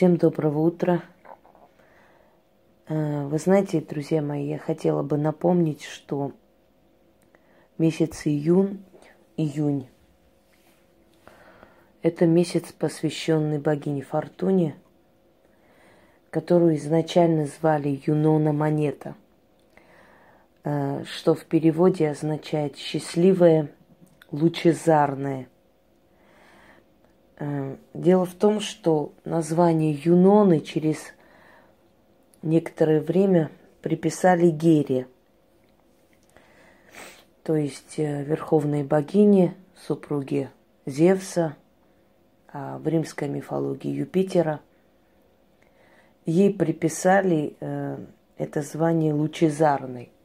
Всем доброго утра. Э, вы знаете, друзья мои, я хотела бы напомнить, что месяц июнь, июнь – это месяц, посвященный богине Фортуне, которую изначально звали Юнона Монета, э, что в переводе означает «счастливая, лучезарная». Э, дело в том, что название Юноны через некоторое время приписали Гере, то есть э, верховной богине, супруге Зевса, а в римской мифологии Юпитера. Ей приписали э, это звание лучезарной –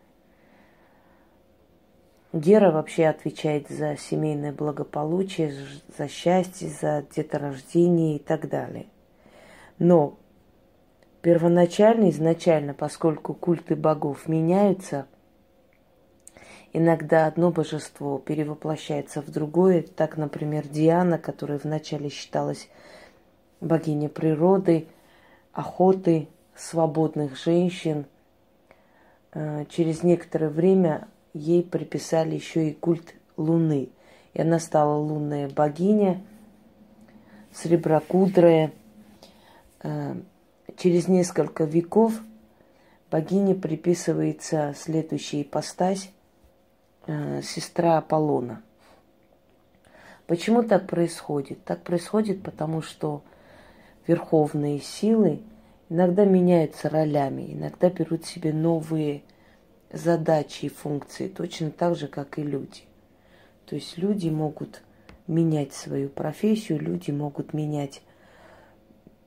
Гера вообще отвечает за семейное благополучие, за счастье, за деторождение и так далее. Но первоначально, изначально, поскольку культы богов меняются, иногда одно божество перевоплощается в другое. Так, например, Диана, которая вначале считалась богиней природы, охоты, свободных женщин, э, через некоторое время ей приписали еще и культ Луны. И она стала лунная богиня, среброкудрая. Э, через несколько веков богине приписывается следующая ипостась э, сестра Аполлона. Почему так происходит? Так происходит, потому что верховные силы иногда меняются ролями, иногда берут себе новые задачи и функции точно так же, как и люди. То есть люди могут менять свою профессию, люди могут менять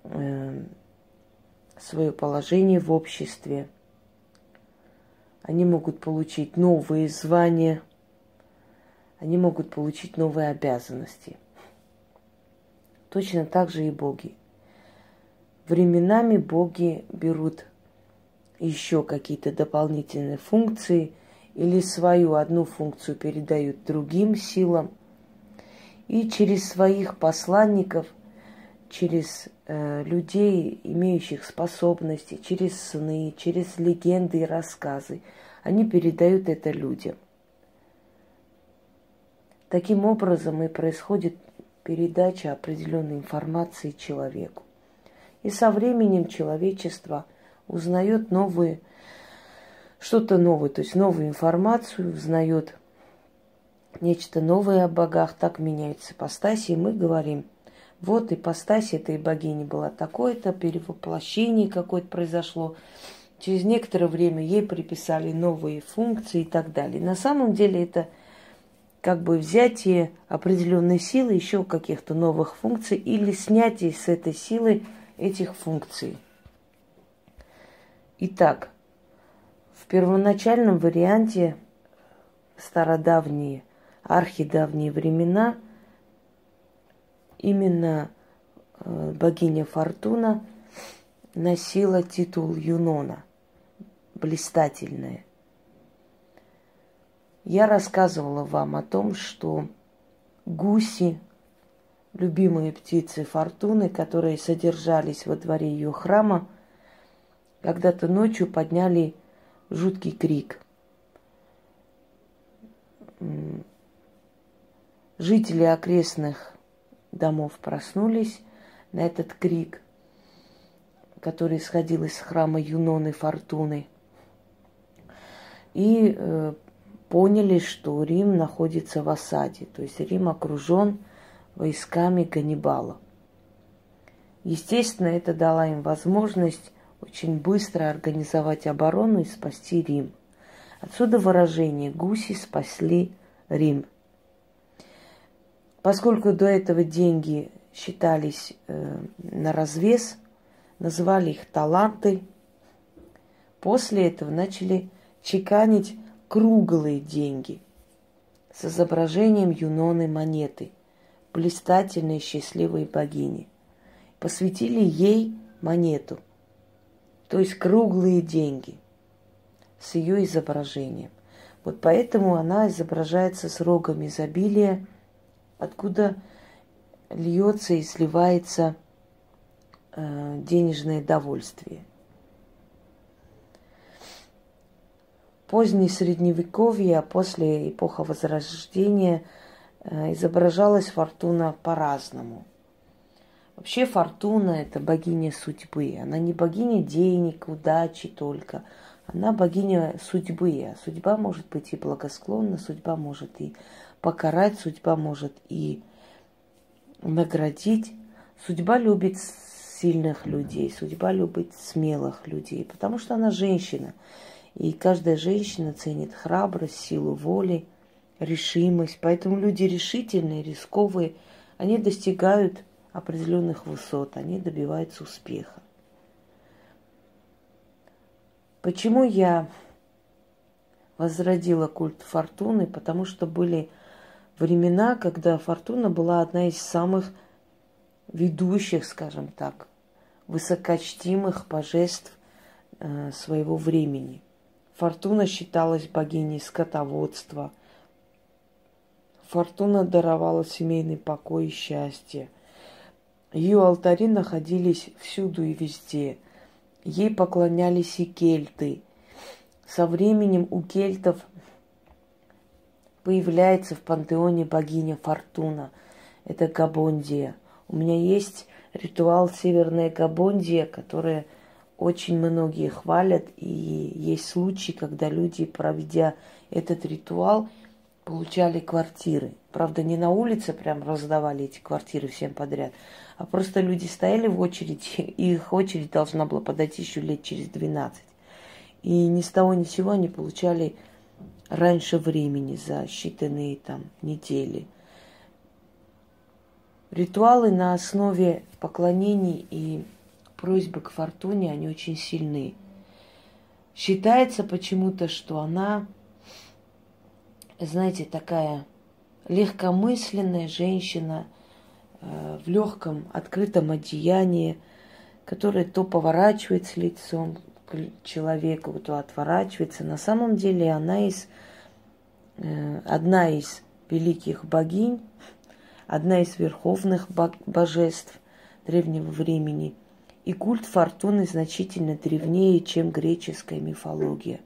э, свое положение в обществе. Они могут получить новые звания, они могут получить новые обязанности. Точно так же и боги. Временами боги берут еще какие-то дополнительные функции или свою одну функцию передают другим силам. И через своих посланников, через э, людей, имеющих способности, через сны, через легенды и рассказы, они передают это людям. Таким образом и происходит передача определенной информации человеку. И со временем человечество – узнает новые, что-то новое, то есть новую информацию, узнает нечто новое о богах, так меняются ипостаси, и мы говорим, вот ипостась этой богини была такое-то, перевоплощение какое-то произошло, через некоторое время ей приписали новые функции и так далее. На самом деле это как бы взятие определенной силы, еще каких-то новых функций или снятие с этой силы этих функций – Итак, в первоначальном варианте стародавние, архидавние времена именно э, богиня Фортуна носила титул Юнона, блистательная. Я рассказывала вам о том, что гуси, любимые птицы Фортуны, которые содержались во дворе ее храма, когда-то ночью подняли жуткий крик. Жители окрестных домов проснулись на этот крик, который исходил из храма Юноны Фортуны, и э, поняли, что Рим находится в осаде, то есть Рим окружен войсками Ганнибала. Естественно, это дало им возможность очень быстро организовать оборону и спасти Рим. Отсюда выражение «гуси спасли Рим». Поскольку до этого деньги считались э, на развес, называли их таланты, после этого начали чеканить круглые деньги с изображением Юноны монеты, блистательной счастливой богини. Посвятили ей монету – то есть круглые деньги с ее изображением. Вот поэтому она изображается с рогом изобилия, откуда льется и сливается э, денежное довольствие. Позднее средневековье, а после эпоха Возрождения э, изображалась фортуна по-разному. Вообще фортуна – это богиня судьбы. Она не богиня денег, удачи только. Она богиня судьбы. Судьба может быть и благосклонна, судьба может и покарать, судьба может и наградить. Судьба любит сильных людей, судьба любит смелых людей, потому что она женщина. И каждая женщина ценит храбрость, силу воли, решимость. Поэтому люди решительные, рисковые, они достигают определенных высот, они добиваются успеха. Почему я возродила культ фортуны? Потому что были времена, когда фортуна была одна из самых ведущих, скажем так, высокочтимых божеств э, своего времени. Фортуна считалась богиней скотоводства. Фортуна даровала семейный покой и счастье. Ее алтари находились всюду и везде. Ей поклонялись и кельты. Со временем у кельтов появляется в пантеоне богиня Фортуна. Это Габондия. У меня есть ритуал Северная Габондия, которая очень многие хвалят, и есть случаи, когда люди, проведя этот ритуал, получали квартиры. Правда, не на улице прям раздавали эти квартиры всем подряд, а просто люди стояли в очереди, и их очередь должна была подойти еще лет через 12. И ни с того ни с сего они получали раньше времени, за считанные там недели. Ритуалы на основе поклонений и просьбы к фортуне, они очень сильны. Считается почему-то, что она, знаете, такая легкомысленная женщина э, в легком открытом одеянии, которая то поворачивается лицом к человеку, то отворачивается. На самом деле она из, э, одна из великих богинь, одна из верховных божеств древнего времени – и культ фортуны значительно древнее, чем греческая мифология.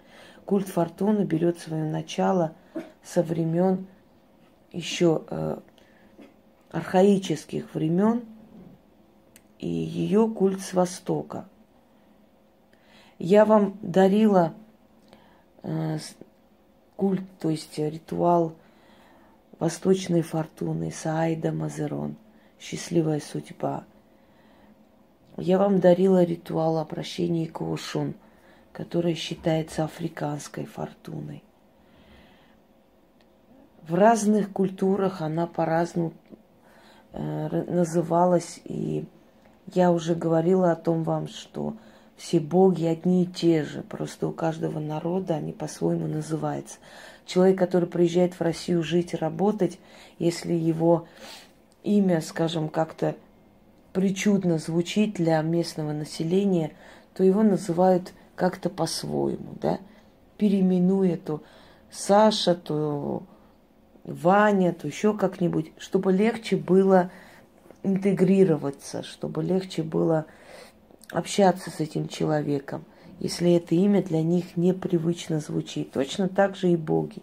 Культ фортуны берет свое начало со времен еще э, архаических времен, и ее культ с Востока. Я вам дарила э, культ, то есть ритуал восточной фортуны, Саида Мазерон, счастливая судьба – я вам дарила ритуал обращения к Ошун, который считается африканской фортуной. В разных культурах она по-разному э, называлась, и я уже говорила о том вам, что все боги одни и те же, просто у каждого народа они по-своему называются. Человек, который приезжает в Россию жить, работать, если его имя, скажем, как-то причудно звучит для местного населения, то его называют как-то по-своему, да, переименуя то Саша, то Ваня, то еще как-нибудь, чтобы легче было интегрироваться, чтобы легче было общаться с этим человеком, если это имя для них непривычно звучит. Точно так же и боги.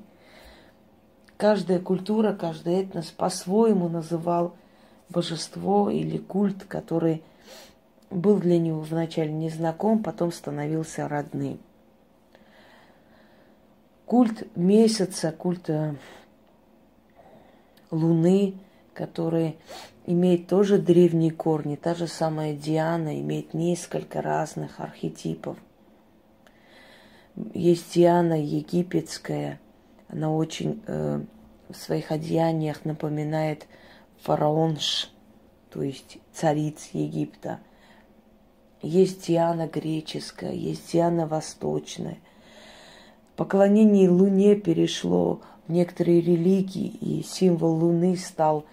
Каждая культура, каждый этнос по-своему называл божество или культ, который был для него вначале незнаком, потом становился родным. Культ месяца, культ э, Луны, который имеет тоже древние корни. Та же самая Диана имеет несколько разных архетипов. Есть Диана египетская, она очень э, в своих одеяниях напоминает фараонш, то есть цариц Египта. Есть Диана греческая, есть Диана восточная. Поклонение Луне перешло некоторые религии, и символ Луны стал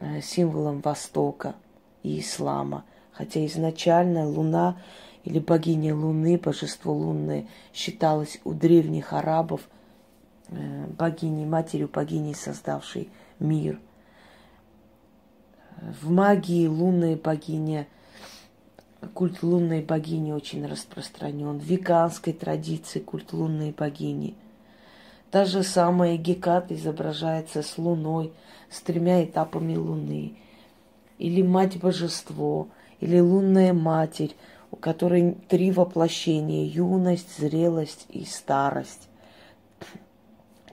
э, символом Востока и Ислама. Хотя изначально Луна или богиня Луны, божество лунное, считалось у древних арабов э, богиней, матерью богиней, создавшей мир – в магии лунная богиня культ лунной богини очень распространен. В веганской традиции культ лунной богини. Та же самая Гекат изображается с луной, с тремя этапами луны. Или мать-божество, или лунная матерь, у которой три воплощения – юность, зрелость и старость.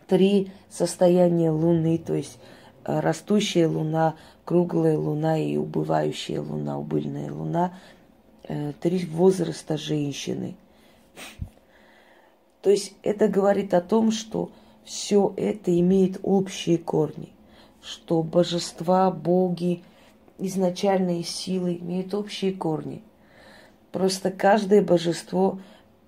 Три состояния луны, то есть э, растущая луна, круглая луна и убывающая луна, убыльная луна – Э, три возраста женщины. То есть это говорит о том, что все это имеет общие корни, что божества, боги, изначальные силы имеют общие корни. Просто каждое божество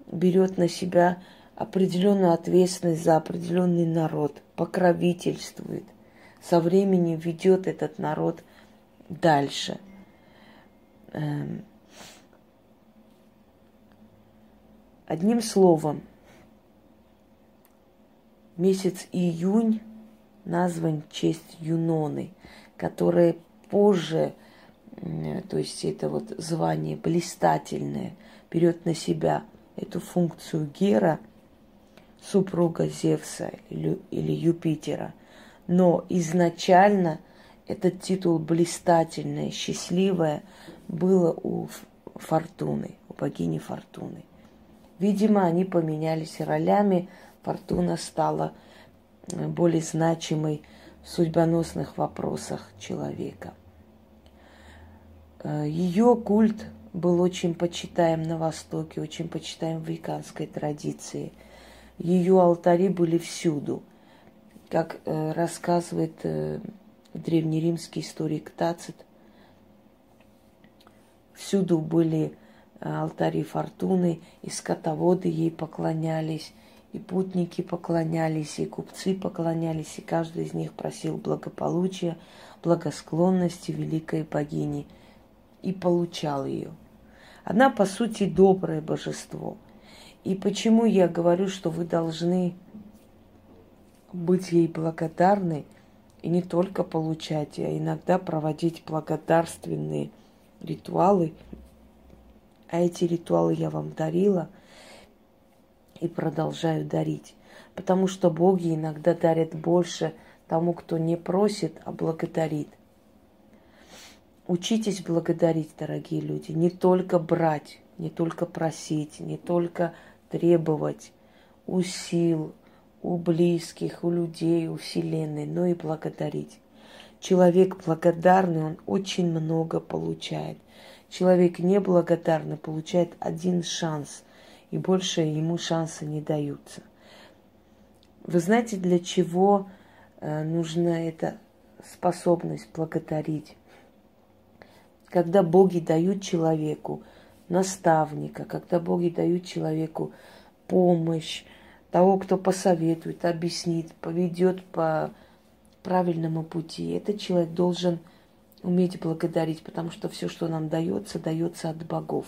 берет на себя определенную ответственность за определенный народ, покровительствует, со временем ведет этот народ дальше. Эм, Одним словом, месяц июнь назван в честь Юноны, которая позже, то есть это вот звание блистательное, берет на себя эту функцию Гера, супруга Зевса или, Юпитера. Но изначально этот титул блистательное, счастливое было у Фортуны, у богини Фортуны. Видимо, они поменялись ролями, фортуна стала э, более значимой в судьбоносных вопросах человека. Э, Ее культ был очень почитаем на Востоке, очень почитаем в веканской традиции. Ее алтари были всюду. Как э, рассказывает древнеримский историк Тацит, всюду были алтари фортуны, и скотоводы ей поклонялись, и путники поклонялись, и купцы поклонялись, и каждый из них просил благополучия, благосклонности великой богини и получал ее. Она, по сути, доброе божество. И почему я говорю, что вы должны быть ей благодарны и не только получать, а иногда проводить благодарственные ритуалы – а эти ритуалы я вам дарила и продолжаю дарить. Потому что боги иногда дарят больше тому, кто не просит, а благодарит. Учитесь благодарить, дорогие люди. Не только брать, не только просить, не только требовать у сил, у близких, у людей, у Вселенной, но и благодарить. Человек благодарный, он очень много получает. Человек неблагодарный получает один шанс, и больше ему шанса не даются. Вы знаете, для чего э, нужна эта способность благодарить? Когда боги дают человеку наставника, когда боги дают человеку помощь, того, кто посоветует, объяснит, поведет по правильному пути, этот человек должен – уметь благодарить, потому что все, что нам дается, дается от богов,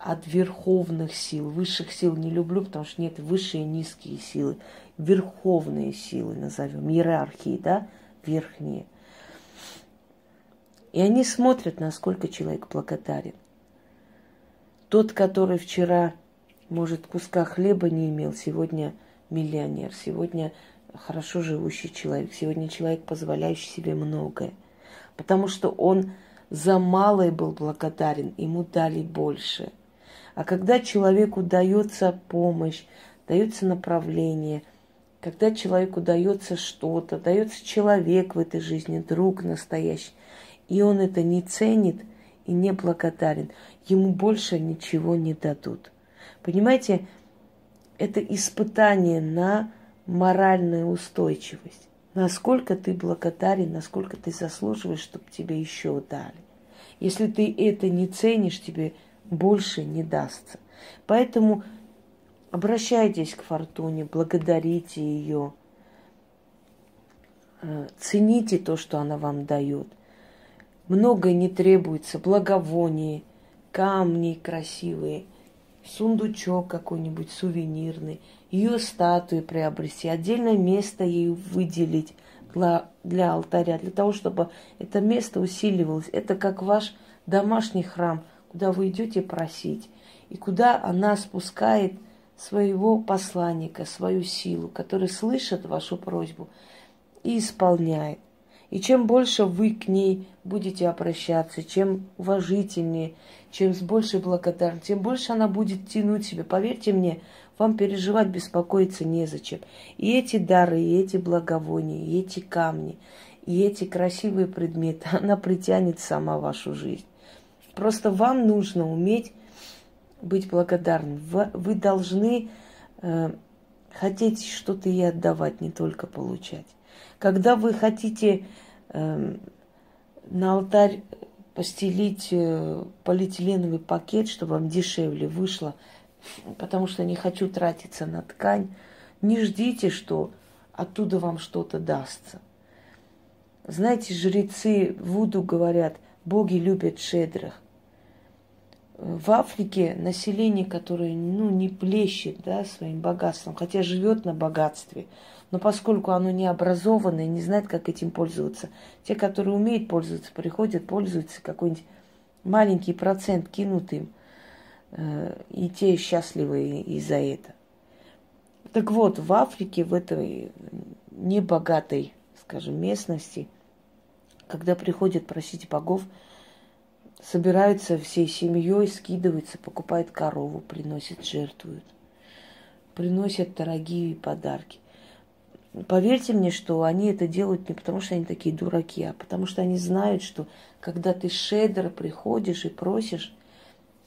от верховных сил. Высших сил не люблю, потому что нет высшие и низкие силы. Верховные силы назовем, иерархии, да, верхние. И они смотрят, насколько человек благодарен. Тот, который вчера, может, куска хлеба не имел, сегодня миллионер, сегодня хорошо живущий человек, сегодня человек, позволяющий себе многое – потому что он за малое был благодарен, ему дали больше. А когда человеку дается помощь, дается направление, когда человеку дается что-то, дается человек в этой жизни, друг настоящий, и он это не ценит и не благодарен, ему больше ничего не дадут. Понимаете, это испытание на моральную устойчивость насколько ты благодарен, насколько ты заслуживаешь, чтобы тебе еще дали. Если ты это не ценишь, тебе больше не дастся. Поэтому обращайтесь к фортуне, благодарите ее, э, цените то, что она вам дает. Многое не требуется, благовоние, камни красивые, сундучок какой-нибудь сувенирный – ее статую приобрести, отдельное место ей выделить для, для алтаря, для того, чтобы это место усиливалось. Это как ваш домашний храм. Куда вы идете просить, и куда она спускает своего посланника, свою силу, который слышит вашу просьбу и исполняет. И чем больше вы к ней будете обращаться, чем уважительнее, чем с большей благодарностью, тем больше она будет тянуть себя. Поверьте мне, вам переживать, беспокоиться незачем. И эти дары, и эти благовония, и эти камни, и эти красивые предметы, она притянет сама вашу жизнь. Просто вам нужно уметь быть благодарным. Вы, должны э, хотеть что-то и отдавать, не только получать. Когда вы хотите э, на алтарь постелить э, полиэтиленовый пакет, чтобы вам дешевле вышло, потому что не хочу тратиться на ткань, не ждите, что оттуда вам что-то дастся. Знаете, жрецы Вуду говорят, боги любят шедрых. В Африке население, которое ну, не плещет да, своим богатством, хотя живет на богатстве, но поскольку оно не образованное, не знает, как этим пользоваться, те, которые умеют пользоваться, приходят, пользуются, какой-нибудь маленький процент кинут им, э, и те счастливы из-за этого. Так вот, в Африке, в этой небогатой, скажем, местности, когда приходят просить богов, собираются всей семьей, скидываются, покупают корову, приносят, жертвуют, приносят дорогие подарки. Поверьте мне, что они это делают не потому, что они такие дураки, а потому что они знают, что когда ты шедро приходишь и просишь,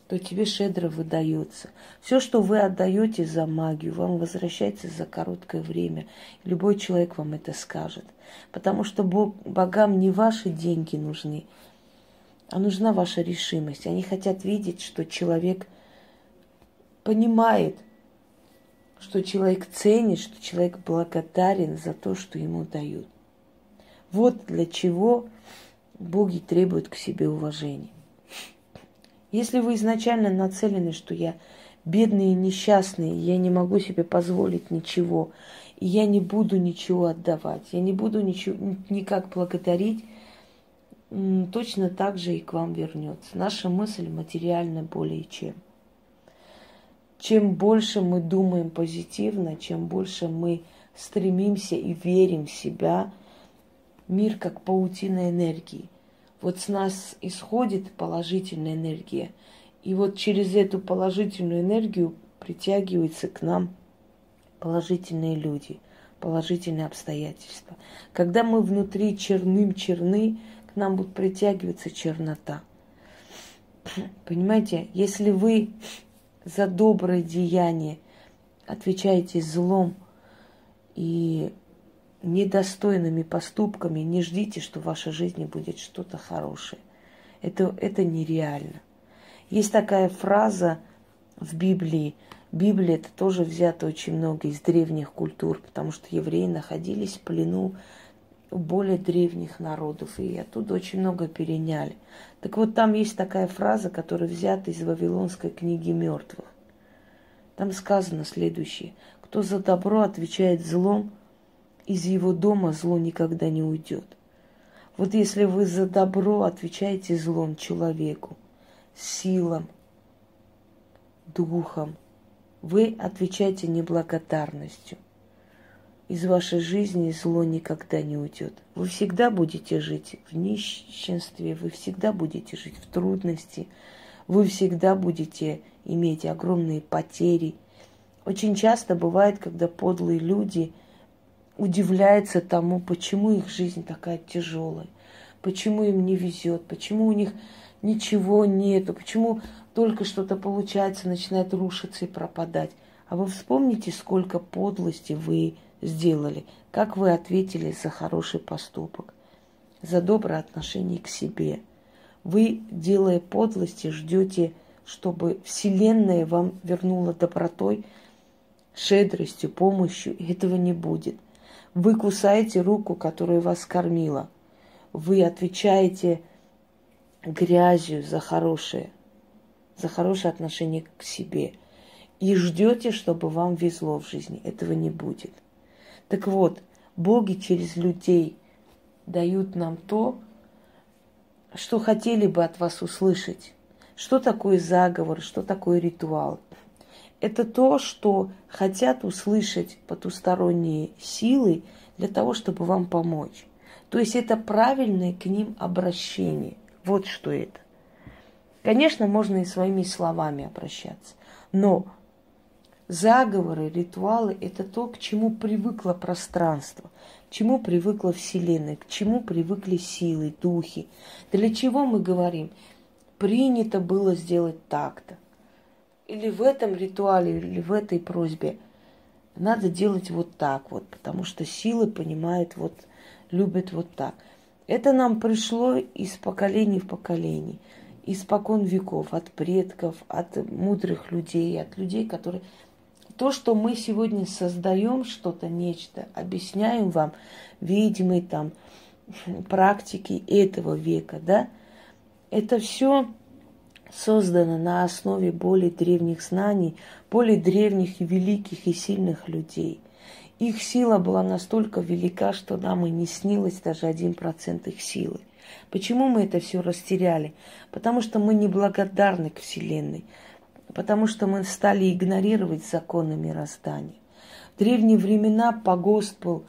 то тебе щедро выдается. Все, что вы отдаете за магию, вам возвращается за короткое время. Любой человек вам это скажет. Потому что Бог, богам не ваши деньги нужны, а нужна ваша решимость. Они хотят видеть, что человек понимает, что человек ценит, что человек благодарен за то, что ему дают. Вот для чего боги требуют к себе уважения. Если вы изначально нацелены, что я бедный и несчастный, я не могу себе позволить ничего, и я не буду ничего отдавать, я не буду ничего, никак благодарить, точно так же и к вам вернется. Наша мысль материальна более чем чем больше мы думаем позитивно, чем больше мы стремимся и верим в себя, мир как паутина энергии. Вот с нас исходит положительная энергия, и вот через эту положительную энергию притягиваются к нам положительные люди, положительные обстоятельства. Когда мы внутри черным черны, нам будет притягиваться чернота. Понимаете, если вы за доброе деяние отвечаете злом и недостойными поступками, не ждите, что в вашей жизни будет что-то хорошее. Это, это нереально. Есть такая фраза в Библии. Библия это тоже взято очень много из древних культур, потому что евреи находились в плену более древних народов, и оттуда очень много переняли. Так вот, там есть такая фраза, которая взята из Вавилонской книги мертвых. Там сказано следующее. Кто за добро отвечает злом, из его дома зло никогда не уйдет. Вот если вы за добро отвечаете злом человеку, силам, духом, вы отвечаете неблагодарностью – из вашей жизни зло никогда не уйдет. Вы всегда будете жить в нищенстве, вы всегда будете жить в трудности, вы всегда будете иметь огромные потери. Очень часто бывает, когда подлые люди удивляются тому, почему их жизнь такая тяжелая, почему им не везет, почему у них ничего нету, почему только что-то получается, начинает рушиться и пропадать. А вы вспомните, сколько подлости вы сделали, как вы ответили за хороший поступок, за доброе отношение к себе. Вы, делая подлости, ждете, чтобы Вселенная вам вернула добротой, щедростью, помощью. Этого не будет. Вы кусаете руку, которая вас кормила. Вы отвечаете грязью за хорошее, за хорошее отношение к себе. И ждете, чтобы вам везло в жизни. Этого не будет. Так вот, боги через людей дают нам то, что хотели бы от вас услышать. Что такое заговор, что такое ритуал? Это то, что хотят услышать потусторонние силы для того, чтобы вам помочь. То есть это правильное к ним обращение. Вот что это. Конечно, можно и своими словами обращаться, но заговоры, ритуалы – это то, к чему привыкло пространство, к чему привыкла Вселенная, к чему привыкли силы, духи. Для чего мы говорим? Принято было сделать так-то. Или в этом ритуале, или в этой просьбе надо делать вот так вот, потому что силы понимают вот, любят вот так. Это нам пришло из поколений в поколение – испокон веков, от предков, от мудрых людей, от людей, которые... То, что мы сегодня создаем что-то, нечто, объясняем вам, видимые там практики этого века, да, это все создано на основе более древних знаний, более древних и великих и сильных людей. Их сила была настолько велика, что нам и не снилось даже один процент их силы. Почему мы это все растеряли? Потому что мы неблагодарны к Вселенной, потому что мы стали игнорировать законы мироздания. В древние времена погост был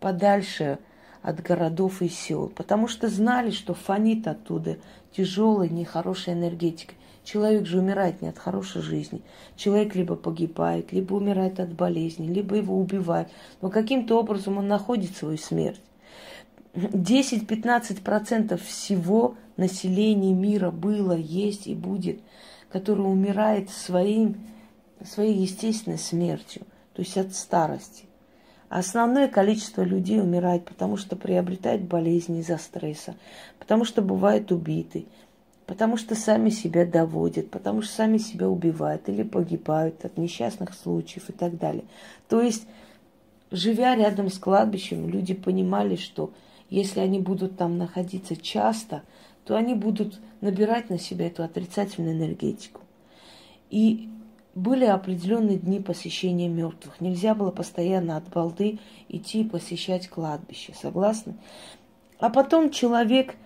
подальше от городов и сел, потому что знали, что фонит оттуда тяжелая, нехорошая энергетика. Человек же умирает не от хорошей жизни. Человек либо погибает, либо умирает от болезни, либо его убивают. Но каким-то образом он находит свою смерть. 10-15% всего населения мира было, есть и будет, которое умирает своим, своей естественной смертью, то есть от старости. Основное количество людей умирает, потому что приобретают болезни из-за стресса, потому что бывают убиты, потому что сами себя доводят, потому что сами себя убивают или погибают от несчастных случаев и так далее. То есть, живя рядом с кладбищем, люди понимали, что если они будут там находиться часто, то они будут набирать на себя эту отрицательную энергетику. И были определенные дни посещения мертвых. Нельзя было постоянно от балды идти посещать кладбище. Согласны? А потом человек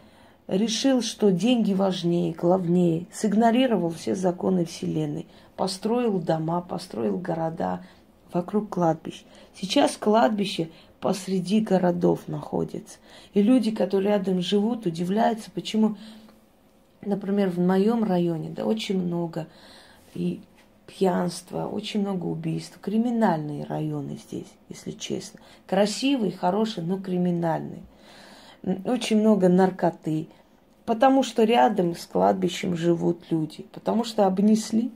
решил, что деньги важнее, главнее, сигнорировал все законы Вселенной, построил дома, построил города вокруг кладбищ. Сейчас кладбище посреди городов находится. И люди, которые рядом живут, удивляются, почему, например, в моем районе, да, очень много и пьянства, очень много убийств. Криминальные районы здесь, если честно. Красивые, хорошие, но криминальные. Очень много наркоты. Потому что рядом с кладбищем живут люди. Потому что обнесли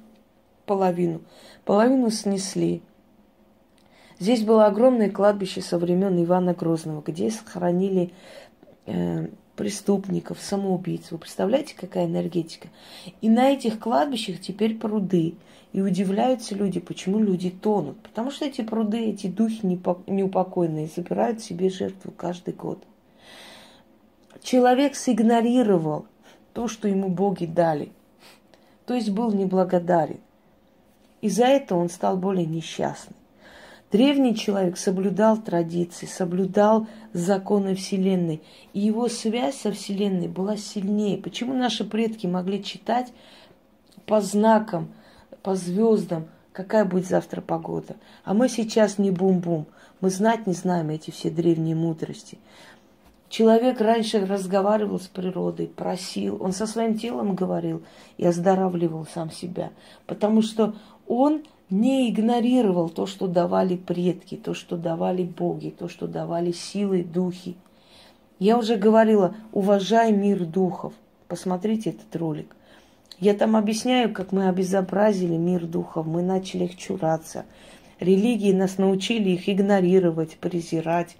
половину. Половину снесли. Здесь было огромное кладбище со времен Ивана Грозного, где сохранили э, преступников, самоубийц. Вы представляете, какая энергетика? И на этих кладбищах теперь пруды. И удивляются люди, почему люди тонут. Потому что эти пруды, эти духи неупокойные забирают себе жертву каждый год. Человек сигнорировал то, что ему боги дали. То есть был неблагодарен. И за это он стал более несчастным. Древний человек соблюдал традиции, соблюдал законы Вселенной. И его связь со Вселенной была сильнее. Почему наши предки могли читать по знакам, по звездам, какая будет завтра погода? А мы сейчас не бум-бум. Мы знать не знаем эти все древние мудрости. Человек раньше разговаривал с природой, просил, он со своим телом говорил и оздоравливал сам себя, потому что он не игнорировал то, что давали предки, то, что давали боги, то, что давали силы, духи. Я уже говорила, уважай мир духов. Посмотрите этот ролик. Я там объясняю, как мы обезобразили мир духов, мы начали их чураться. Религии нас научили их игнорировать, презирать.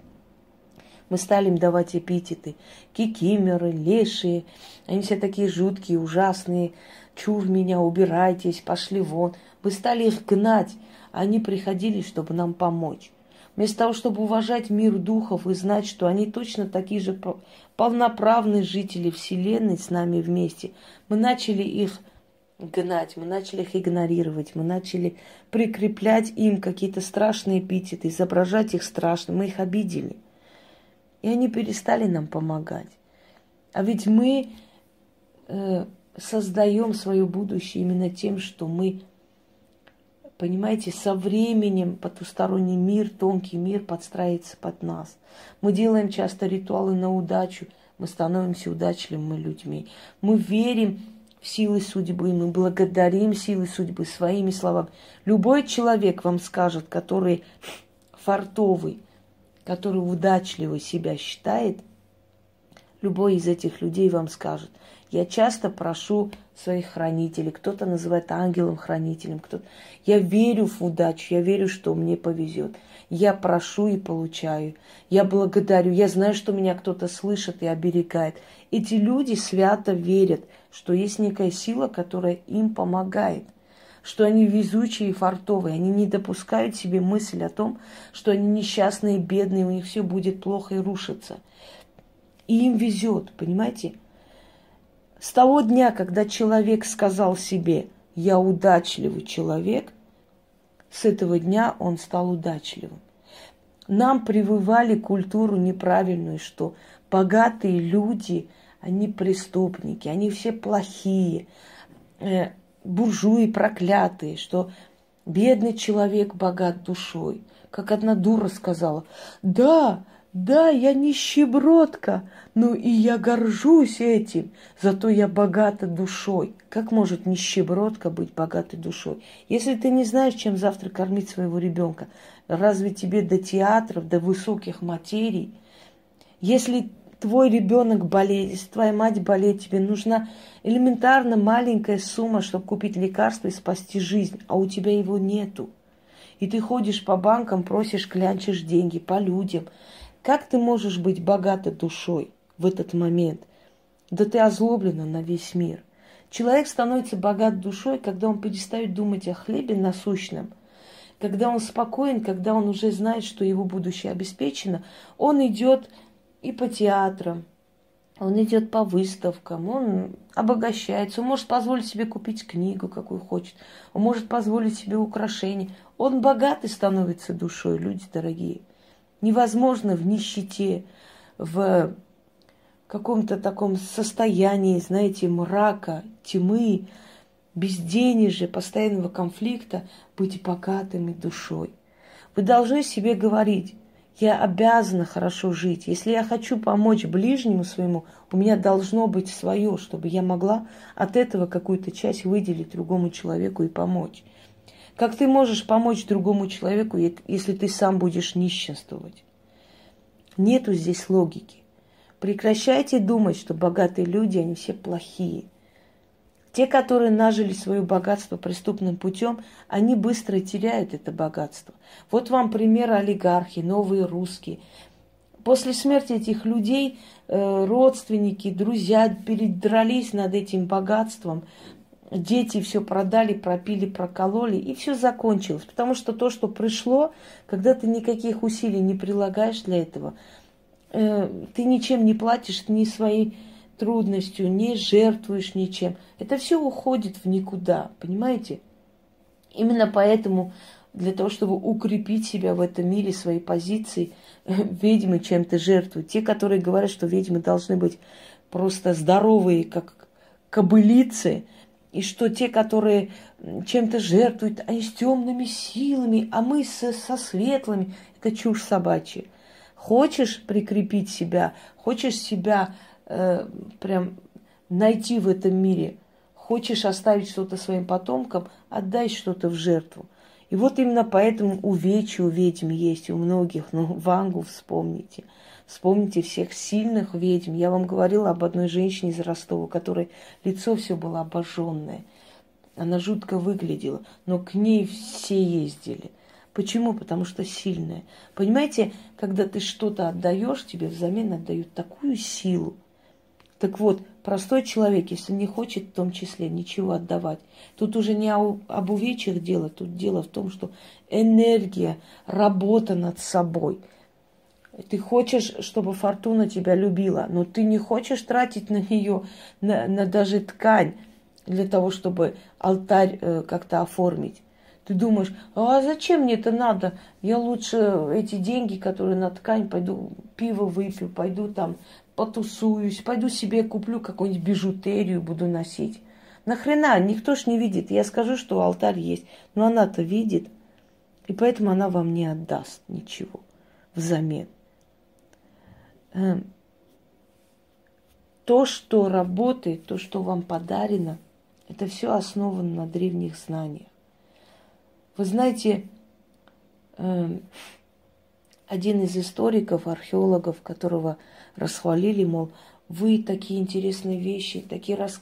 Мы стали им давать эпитеты. Кикимеры, лешие. Они все такие жуткие, ужасные. Чур меня, убирайтесь, пошли вон. Мы стали их гнать, а они приходили, чтобы нам помочь. Вместо того, чтобы уважать мир духов и знать, что они точно такие же полноправные жители Вселенной с нами вместе, мы начали их гнать, мы начали их игнорировать, мы начали прикреплять им какие-то страшные эпитеты, изображать их страшно, мы их обидели. И они перестали нам помогать. А ведь мы э, создаем свое будущее именно тем, что мы, понимаете, со временем потусторонний мир, тонкий мир подстраивается под нас. Мы делаем часто ритуалы на удачу, мы становимся удачливыми людьми. Мы верим в силы судьбы, мы благодарим силы судьбы своими словами. Любой человек вам скажет, который фартовый, который удачливый себя считает, любой из этих людей вам скажет. Я часто прошу своих хранителей, кто-то называет ангелом-хранителем, кто-то... Я верю в удачу, я верю, что мне повезет. Я прошу и получаю. Я благодарю. Я знаю, что меня кто-то слышит и оберегает. Эти люди свято верят, что есть некая сила, которая им помогает что они везучие и фартовые. Они не допускают себе мысль о том, что они несчастные, бедные, у них все будет плохо и рушится. И им везет, понимаете? С того дня, когда человек сказал себе, я удачливый человек, с этого дня он стал удачливым. Нам прививали культуру неправильную, что богатые люди, они преступники, они все плохие, э, буржуи проклятые, что бедный человек богат душой. Как одна дура сказала, да, да, я нищебродка, ну и я горжусь этим, зато я богата душой. Как может нищебродка быть богатой душой? Если ты не знаешь, чем завтра кормить своего ребенка, разве тебе до театров, до высоких материй? Если твой ребенок болеет, если твоя мать болеет, тебе нужна элементарно маленькая сумма, чтобы купить лекарство и спасти жизнь, а у тебя его нету. И ты ходишь по банкам, просишь, клянчишь деньги по людям – как ты можешь быть богатой душой в этот момент? Да ты озлоблена на весь мир. Человек становится богат душой, когда он перестает думать о хлебе насущном, когда он спокоен, когда он уже знает, что его будущее обеспечено, он идет и по театрам, он идет по выставкам, он обогащается, он может позволить себе купить книгу, какую хочет, он может позволить себе украшения. Он богатый становится душой, люди дорогие. Невозможно в нищете, в каком-то таком состоянии, знаете, мрака, тьмы, безденежья, постоянного конфликта быть богатыми душой. Вы должны себе говорить, я обязана хорошо жить. Если я хочу помочь ближнему своему, у меня должно быть свое, чтобы я могла от этого какую-то часть выделить другому человеку и помочь. Как ты можешь помочь другому человеку, если ты сам будешь нищенствовать? Нету здесь логики. Прекращайте думать, что богатые люди, они все плохие. Те, которые нажили свое богатство преступным путем, они быстро теряют это богатство. Вот вам пример олигархи, новые русские. После смерти этих людей э, родственники, друзья передрались над этим богатством, дети все продали, пропили, прокололи, и все закончилось. Потому что то, что пришло, когда ты никаких усилий не прилагаешь для этого, э, ты ничем не платишь ни своей трудностью, не жертвуешь ничем. Это все уходит в никуда, понимаете? Именно поэтому для того, чтобы укрепить себя в этом мире, свои позиции, ведьмы чем-то жертвуют. Те, которые говорят, что ведьмы должны быть просто здоровые, как кобылицы – и что те, которые чем-то жертвуют, они с темными силами, а мы со, со светлыми, это чушь собачья. Хочешь прикрепить себя, хочешь себя э, прям найти в этом мире, хочешь оставить что-то своим потомкам, отдай что-то в жертву. И вот именно поэтому увечья у ведьм есть, у многих, ну, Вангу вспомните – Вспомните всех сильных ведьм. Я вам говорила об одной женщине из Ростова, которой лицо все было обожженное. Она жутко выглядела, но к ней все ездили. Почему? Потому что сильная. Понимаете, когда ты что-то отдаешь, тебе взамен отдают такую силу. Так вот, простой человек, если не хочет в том числе ничего отдавать, тут уже не об увечьях дело, тут дело в том, что энергия, работа над собой – ты хочешь, чтобы фортуна тебя любила, но ты не хочешь тратить на нее, на, на даже ткань, для того, чтобы алтарь э, как-то оформить. Ты думаешь, а зачем мне это надо? Я лучше эти деньги, которые на ткань, пойду пиво выпью, пойду там потусуюсь, пойду себе куплю какую-нибудь бижутерию, буду носить. Нахрена? Никто ж не видит. Я скажу, что алтарь есть. Но она-то видит. И поэтому она вам не отдаст ничего взамен. Эм, то, что работает, то, что вам подарено, это все основано на древних знаниях. Вы знаете, эм, один из историков, археологов, которого расхвалили, мол, вы такие интересные вещи, такие рас,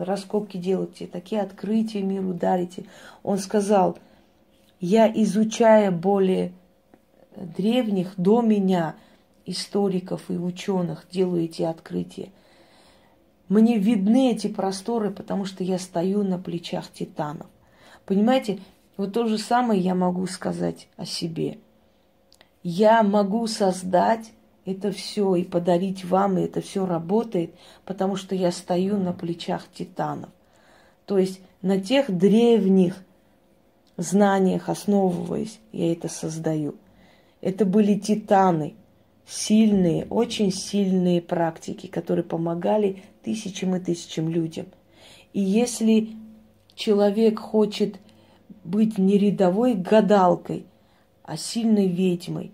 раскопки делаете, такие открытия миру дарите. Он сказал, я изучая более древних до меня историков и ученых, делаю эти открытия. Мне видны эти просторы, потому что я стою на плечах титанов. Понимаете, вот то же самое я могу сказать о себе. Я могу создать это все и подарить вам, и это все работает, потому что я стою на плечах титанов. То есть на тех древних знаниях основываясь, я это создаю. Это были титаны, сильные, очень сильные практики, которые помогали тысячам и тысячам людям. И если человек хочет быть не рядовой гадалкой, а сильной ведьмой,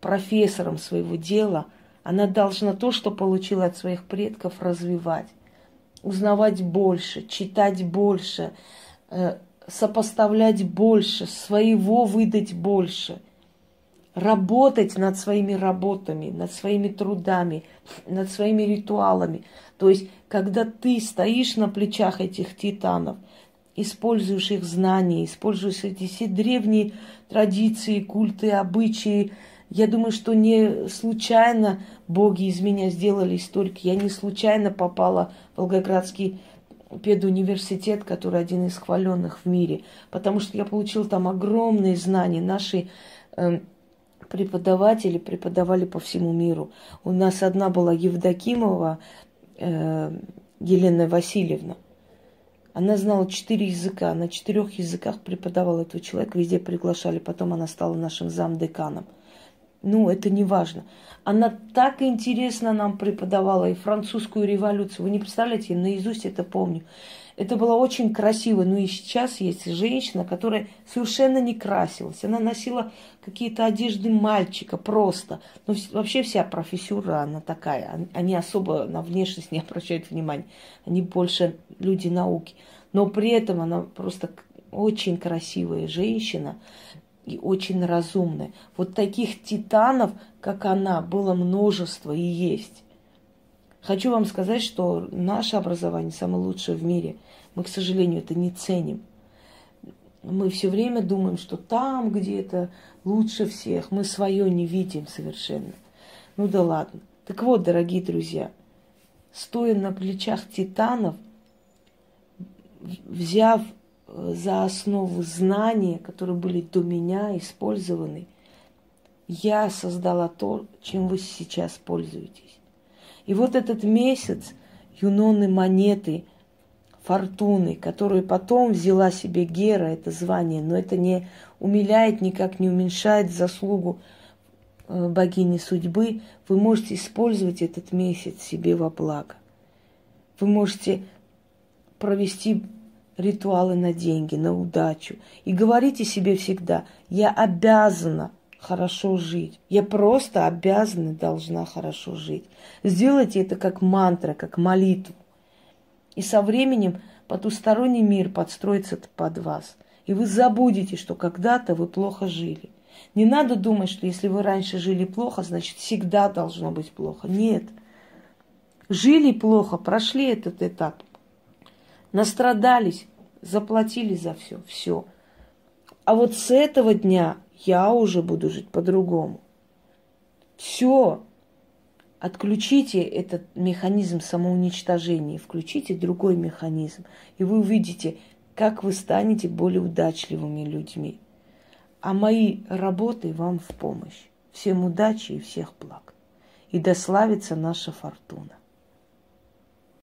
профессором своего дела, она должна то, что получила от своих предков, развивать, узнавать больше, читать больше, э, сопоставлять больше, своего выдать больше, работать над своими работами, над своими трудами, над своими ритуалами. То есть, когда ты стоишь на плечах этих титанов, используешь их знания, используешь эти все древние традиции, культы, обычаи, я думаю, что не случайно боги из меня сделали историки. Я не случайно попала в Волгоградский педуниверситет, который один из хваленных в мире, потому что я получил там огромные знания. Наши э, преподаватели преподавали по всему миру. У нас одна была Евдокимова э, Елена Васильевна. Она знала четыре языка, на четырех языках преподавала этого человека, везде приглашали. Потом она стала нашим замдеканом. Ну, это не важно. Она так интересно нам преподавала и французскую революцию. Вы не представляете, я наизусть это помню. Это было очень красиво. Ну и сейчас есть женщина, которая совершенно не красилась. Она носила какие-то одежды мальчика просто. Но ну, вообще вся профессура, она такая. Они особо на внешность не обращают внимания. Они больше люди науки. Но при этом она просто очень красивая женщина и очень разумная. Вот таких титанов, как она, было множество и есть. Хочу вам сказать, что наше образование самое лучшее в мире. Мы, к сожалению, это не ценим. Мы все время думаем, что там где-то лучше всех. Мы свое не видим совершенно. Ну да ладно. Так вот, дорогие друзья, стоя на плечах титанов, взяв за основу знания, которые были до меня использованы, я создала то, чем вы сейчас пользуетесь. И вот этот месяц юноны монеты, фортуны, которую потом взяла себе Гера, это звание, но это не умиляет, никак не уменьшает заслугу э, богини судьбы, вы можете использовать этот месяц себе во благо. Вы можете провести ритуалы на деньги, на удачу. И говорите себе всегда, я обязана хорошо жить. Я просто обязана, должна хорошо жить. Сделайте это как мантра, как молитву. И со временем потусторонний мир подстроится под вас. И вы забудете, что когда-то вы плохо жили. Не надо думать, что если вы раньше жили плохо, значит всегда должно быть плохо. Нет. Жили плохо, прошли этот этап. Настрадались, заплатили за все, все. А вот с этого дня я уже буду жить по-другому. Все. Отключите этот механизм самоуничтожения, включите другой механизм, и вы увидите, как вы станете более удачливыми людьми. А мои работы вам в помощь. Всем удачи и всех благ. И дославится наша фортуна.